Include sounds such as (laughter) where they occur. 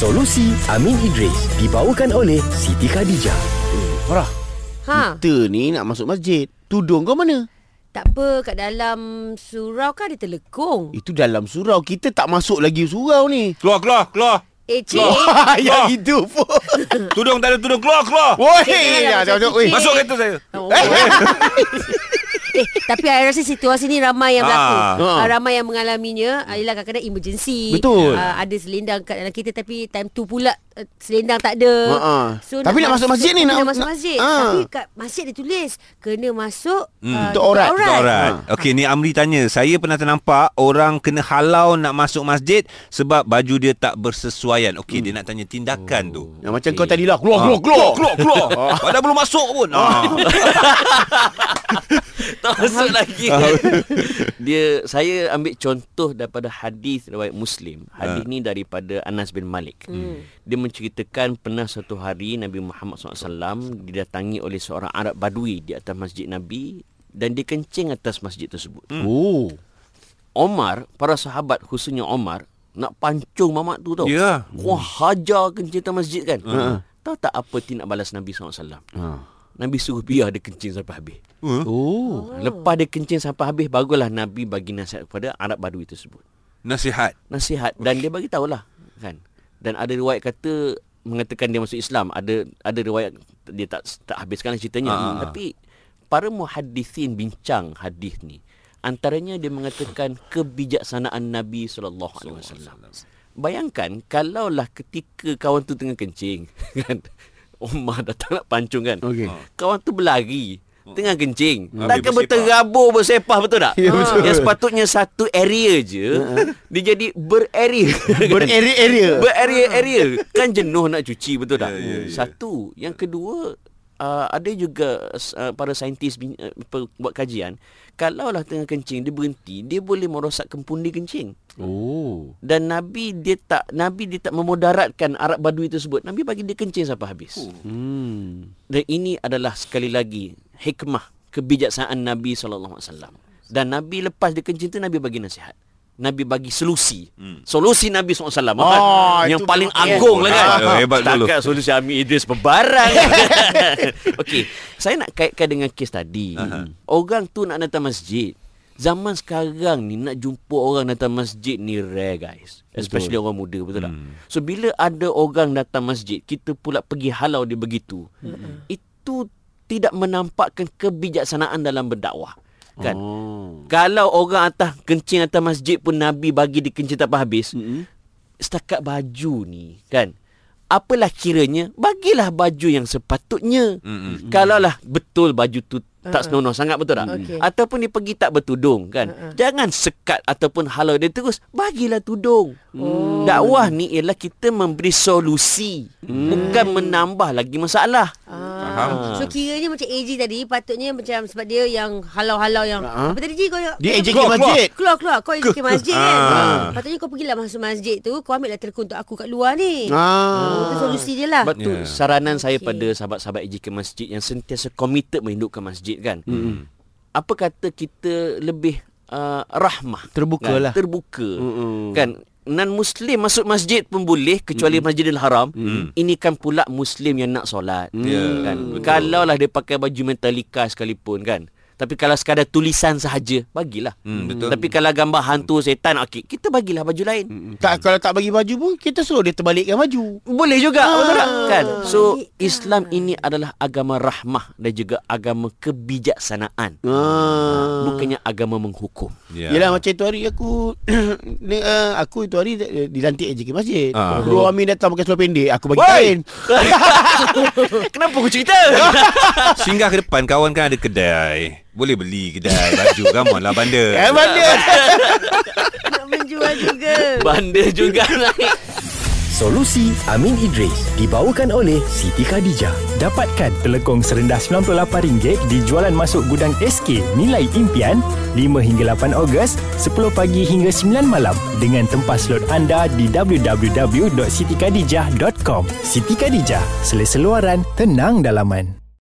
Solusi Amin Idris dibawakan oleh Siti Khadijah. Farah, Ha, kita ni nak masuk masjid. Tudung kau mana? tak apa kat dalam surau kan ada telekung. Itu dalam surau. Kita tak masuk lagi surau ni. Keluar, keluar, keluar. Eh, cik. (laughs) Keluar. Yang itu pun. (laughs) Tudung tak ada tudung. Keluar, keluar. Woi, jangan ya, jauh, tu, cik. Masuk kereta saya. Oh. eh, (laughs) tapi saya rasa situasi ni ramai yang berlaku. Ah. Ah. Ah. ramai yang mengalaminya. Ah, Ialah kadang-kadang emergency. Betul. Ah, ada selendang kat dalam kita tapi time tu pula uh, selendang tak ada. Ha, ah. Tapi nak masuk masjid ni, Nak, nak- masuk nak- masjid. ah. Tapi kat masjid dia tulis kena masuk Hmm. ah, Untuk aurat. aurat. Alright. Okey, ni Amri tanya. Saya pernah ternampak orang kena halau nak masuk masjid sebab baju dia tak bersesuaian. Okey, dia nak tanya tindakan tu. Yang macam kau tadi lah. Keluar, Ah, keluar, keluar. keluar, (laughs) keluar. Padahal belum masuk pun. Ah. (laughs) Tak (laughs) masuk lagi (laughs) Dia Saya ambil contoh Daripada hadis Riwayat Muslim Hadis ni daripada Anas bin Malik Hmm. Dia menceritakan Pernah satu hari Nabi Muhammad SAW Didatangi oleh seorang Arab Badui Di atas masjid Nabi Dan dia kencing atas masjid tersebut Oh. Omar Para sahabat Khususnya Omar Nak pancung mamat tu tau Ya. Wah hajar kencing atas masjid kan Ha. Tahu tak apa tindak balas Nabi SAW Ha. Nabi suruh biar dia kencing sampai habis. Oh. Lepas dia kencing sampai habis Barulah Nabi bagi nasihat kepada Arab Badui tersebut Nasihat. Nasihat. Dan dia bagi tahulah kan? Dan ada riwayat kata Mengatakan dia masuk Islam Ada ada riwayat Dia tak tak habiskan ceritanya. Ah. Tapi Para muhadithin bincang hadis ni. Antaranya dia mengatakan Kebijaksanaan Nabi SAW Bayangkan Kalaulah ketika kawan tu tengah kencing (laughs) kan Umar datang nak pancung kan Okey. Kawan tu berlari Tengah kencing Habis Takkan bersepah. berterabur bersepah betul tak? (laughs) Ya, betul. Yang sepatutnya satu area je Dia jadi berarea (laughs) Berarea-area. Berarea-area Kan jenuh nak cuci betul tak? Ya, ya, ya. Satu Yang kedua uh, Ada juga uh, para saintis bin- uh, buat kajian Kalaulah tengah kencing dia berhenti Dia boleh merosakkan pundi kencing Oh. dan Nabi dia tak Nabi dia tak memudaratkan Arab Badui tersebut. Nabi bagi dia kencing sampai habis. Hmm. Dan ini adalah sekali lagi hikmah kebijaksanaan Nabi SAW. Dan Nabi lepas dia kencing tu Nabi bagi nasihat. Nabi bagi solusi. Hmm. Solusi Nabi SAW. Oh, yang itu paling agung lah kan. Ah, hebat dulu. Setakat solusi Ami Idris berbarang. (laughs) Okey, saya nak kaitkan dengan kes tadi. Aha. Orang tu nak datang masjid. Zaman sekarang ni nak jumpa orang datang masjid ni rare guys. Especially orang muda betul tak? Hmm. So bila ada orang datang masjid, kita pula pergi halau dia begitu. Hmm. Itu tidak menampakkan kebijaksanaan dalam berdakwah. Kan? Oh. Kalau orang atas kencing atas masjid pun Nabi bagi dia kencing tak habis. Mm-mm. Setakat baju ni kan. Apalah kiranya bagilah baju yang sepatutnya. Mm-mm. Kalaulah betul baju tu tak senonoh sangat betul tak? Okey. Ataupun dia pergi tak bertudung kan. Jangan sekat ataupun halau dia terus bagilah tudung. Oh. Dakwah ni ialah kita memberi solusi bukan menambah lagi masalah. Faham? Ah. So kiranya macam AJ tadi patutnya macam sebab dia yang halau-halau yang Ah. apa tadi Ji kau Dia AJK Keluar, masjid. keluar keluar kau AJK masjid kan. Ah. Patutnya kau pergilah masuk masjid tu kau ambil lah telefon untuk aku kat luar ni. Ah. Itu solusi dia lah. Betul. Yeah. Saranan saya Okey. pada sahabat-sahabat EJK Masjid yang sentiasa committed menghidupkan masjid kan. Hmm. Apa kata kita lebih uh, rahmah. Terbuka kan? lah. Terbuka. Mm-mm. Kan non muslim masuk masjid pun boleh kecuali mm. Masjidil Haram. Mm. Ini kan pula muslim yang nak solat. Ya, Kan. betul. Kalau lah dia pakai baju Metallica sekalipun kan. Tapi kalau sekadar tulisan sahaja, bagilah. Hmm, betul. Tapi kalau gambar hantu setan, okey, kita bagilah baju lain. Mm-mm. Tak kalau tak bagi baju pun kita suruh dia terbalikkan baju. Boleh juga Ah. betul tak? Kan? So. Islam ini adalah agama rahmah dan juga agama kebijaksanaan. Ah. Bukannya agama menghukum. Ya. Yelah macam tu hari aku (clears throat) ni, uh, Aku itu hari dilantik AJK Masjid Ah. Dua Amin datang pakai seluar pendek Aku bagi kain (laughs) Kenapa aku cerita? (laughs) Singgah ke depan kawan kan ada kedai. Boleh beli kedai (laughs) baju come on lah bandar. Eh mana (laughs) Nak menjual juga. Banda juga (laughs) naik. Solusi Amin Idris dibawakan oleh Siti Khadijah. Dapatkan telekong serendah RM98 di jualan masuk gudang SK nilai impian 5 hingga 8 Ogos 10 pagi hingga 9 malam dengan tempah slot anda di www.sitikadijah.com. Siti Khadijah, selesa luaran, tenang dalaman.